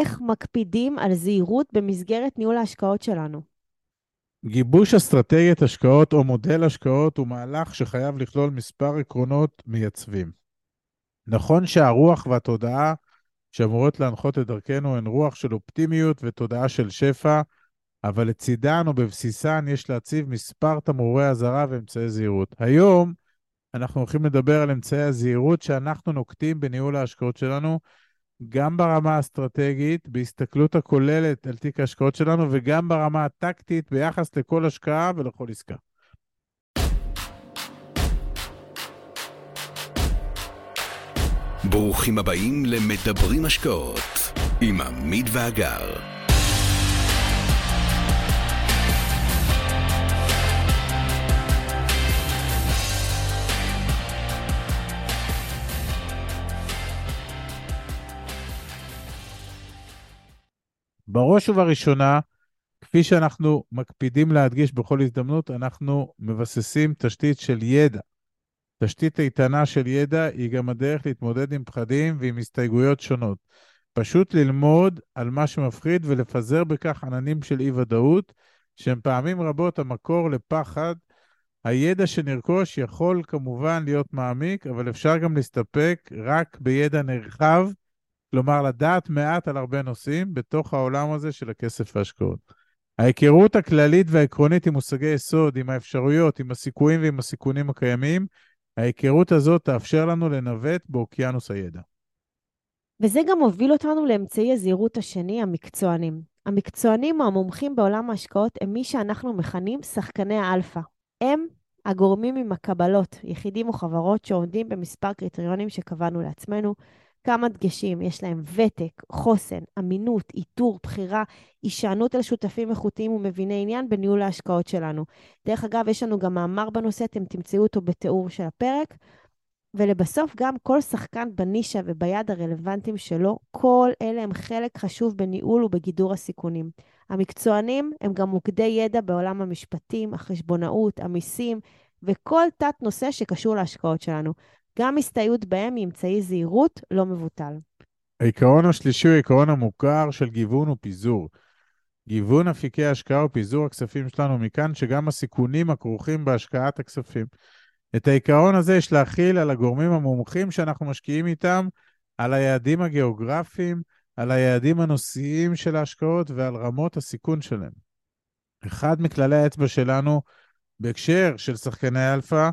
איך מקפידים על זהירות במסגרת ניהול ההשקעות שלנו? גיבוש אסטרטגיית השקעות או מודל השקעות הוא מהלך שחייב לכלול מספר עקרונות מייצבים. נכון שהרוח והתודעה שאמורות להנחות את דרכנו הן רוח של אופטימיות ותודעה של שפע, אבל לצידן או בבסיסן יש להציב מספר תמרורי אזהרה ואמצעי זהירות. היום אנחנו הולכים לדבר על אמצעי הזהירות שאנחנו נוקטים בניהול ההשקעות שלנו, גם ברמה האסטרטגית, בהסתכלות הכוללת על תיק ההשקעות שלנו, וגם ברמה הטקטית ביחס לכל השקעה ולכל עסקה. ברוכים הבאים למדברים השקעות עם עמית ואגר. בראש ובראשונה, כפי שאנחנו מקפידים להדגיש בכל הזדמנות, אנחנו מבססים תשתית של ידע. תשתית איתנה של ידע היא גם הדרך להתמודד עם פחדים ועם הסתייגויות שונות. פשוט ללמוד על מה שמפחיד ולפזר בכך עננים של אי-ודאות, שהם פעמים רבות המקור לפחד. הידע שנרכוש יכול כמובן להיות מעמיק, אבל אפשר גם להסתפק רק בידע נרחב כלומר, לדעת מעט על הרבה נושאים בתוך העולם הזה של הכסף וההשקעות. ההיכרות הכללית והעקרונית עם מושגי יסוד, עם האפשרויות, עם הסיכויים ועם הסיכונים הקיימים, ההיכרות הזאת תאפשר לנו לנווט באוקיינוס הידע. וזה גם מוביל אותנו לאמצעי הזהירות השני, המקצוענים. המקצוענים או המומחים בעולם ההשקעות הם מי שאנחנו מכנים שחקני האלפא. הם הגורמים עם הקבלות, יחידים או חברות שעומדים במספר קריטריונים שקבענו לעצמנו, כמה דגשים, יש להם ותק, חוסן, אמינות, איתור, בחירה, הישענות על שותפים איכותיים ומביני עניין בניהול ההשקעות שלנו. דרך אגב, יש לנו גם מאמר בנושא, אתם תמצאו אותו בתיאור של הפרק. ולבסוף, גם כל שחקן בנישה וביד הרלוונטיים שלו, כל אלה הם חלק חשוב בניהול ובגידור הסיכונים. המקצוענים הם גם מוקדי ידע בעולם המשפטים, החשבונאות, המיסים, וכל תת-נושא שקשור להשקעות שלנו. גם הסתייעות בהם היא אמצעי זהירות לא מבוטל. העיקרון השלישי הוא העיקרון המוכר של גיוון ופיזור. גיוון אפיקי ההשקעה ופיזור הכספים שלנו מכאן שגם הסיכונים הכרוכים בהשקעת הכספים. את העיקרון הזה יש להכיל על הגורמים המומחים שאנחנו משקיעים איתם, על היעדים הגיאוגרפיים, על היעדים הנושאיים של ההשקעות ועל רמות הסיכון שלהם. אחד מכללי האצבע שלנו בהקשר של שחקני אלפא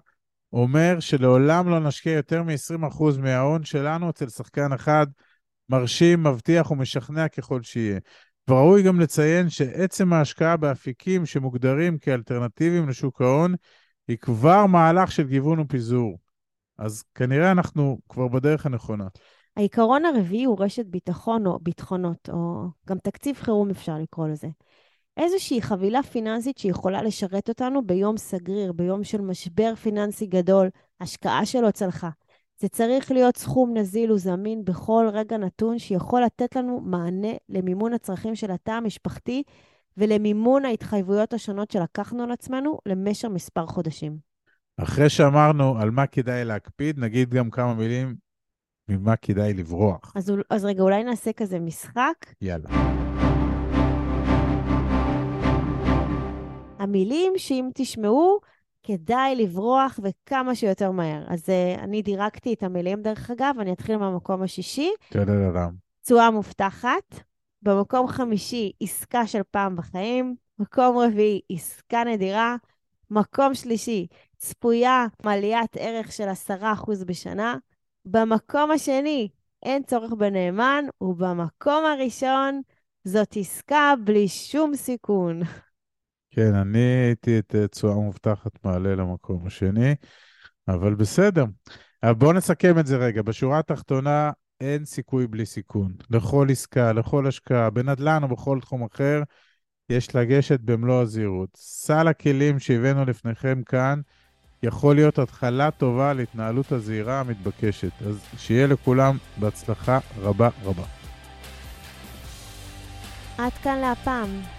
אומר שלעולם לא נשקיע יותר מ-20% מההון שלנו אצל שחקן אחד, מרשים, מבטיח ומשכנע ככל שיהיה. וראוי גם לציין שעצם ההשקעה באפיקים שמוגדרים כאלטרנטיביים לשוק ההון, היא כבר מהלך של גיוון ופיזור. אז כנראה אנחנו כבר בדרך הנכונה. העיקרון הרביעי הוא רשת ביטחון או ביטחונות, או גם תקציב חירום אפשר לקרוא לזה. איזושהי חבילה פיננסית שיכולה לשרת אותנו ביום סגריר, ביום של משבר פיננסי גדול, השקעה שלא צלחה. זה צריך להיות סכום נזיל וזמין בכל רגע נתון שיכול לתת לנו מענה למימון הצרכים של התא המשפחתי ולמימון ההתחייבויות השונות שלקחנו על עצמנו למשך מספר חודשים. אחרי שאמרנו על מה כדאי להקפיד, נגיד גם כמה מילים ממה כדאי לברוח. אז, אז רגע, אולי נעשה כזה משחק? יאללה. המילים שאם תשמעו, כדאי לברוח וכמה שיותר מהר. אז uh, אני דירקתי את המילים, דרך אגב, אני אתחיל מהמקום השישי. תודה תשואה מובטחת. במקום חמישי, עסקה של פעם בחיים. מקום רביעי, עסקה נדירה. מקום שלישי, צפויה עליית ערך של 10% בשנה. במקום השני, אין צורך בנאמן, ובמקום הראשון, זאת עסקה בלי שום סיכון. כן, אני הייתי את תשואה מובטחת מעלה למקום השני, אבל בסדר. אבל בואו נסכם את זה רגע. בשורה התחתונה, אין סיכוי בלי סיכון. לכל עסקה, לכל השקעה, בנדל"ן או בכל תחום אחר, יש לגשת במלוא הזהירות. סל הכלים שהבאנו לפניכם כאן יכול להיות התחלה טובה להתנהלות הזהירה המתבקשת. אז שיהיה לכולם בהצלחה רבה רבה. עד כאן להפעם.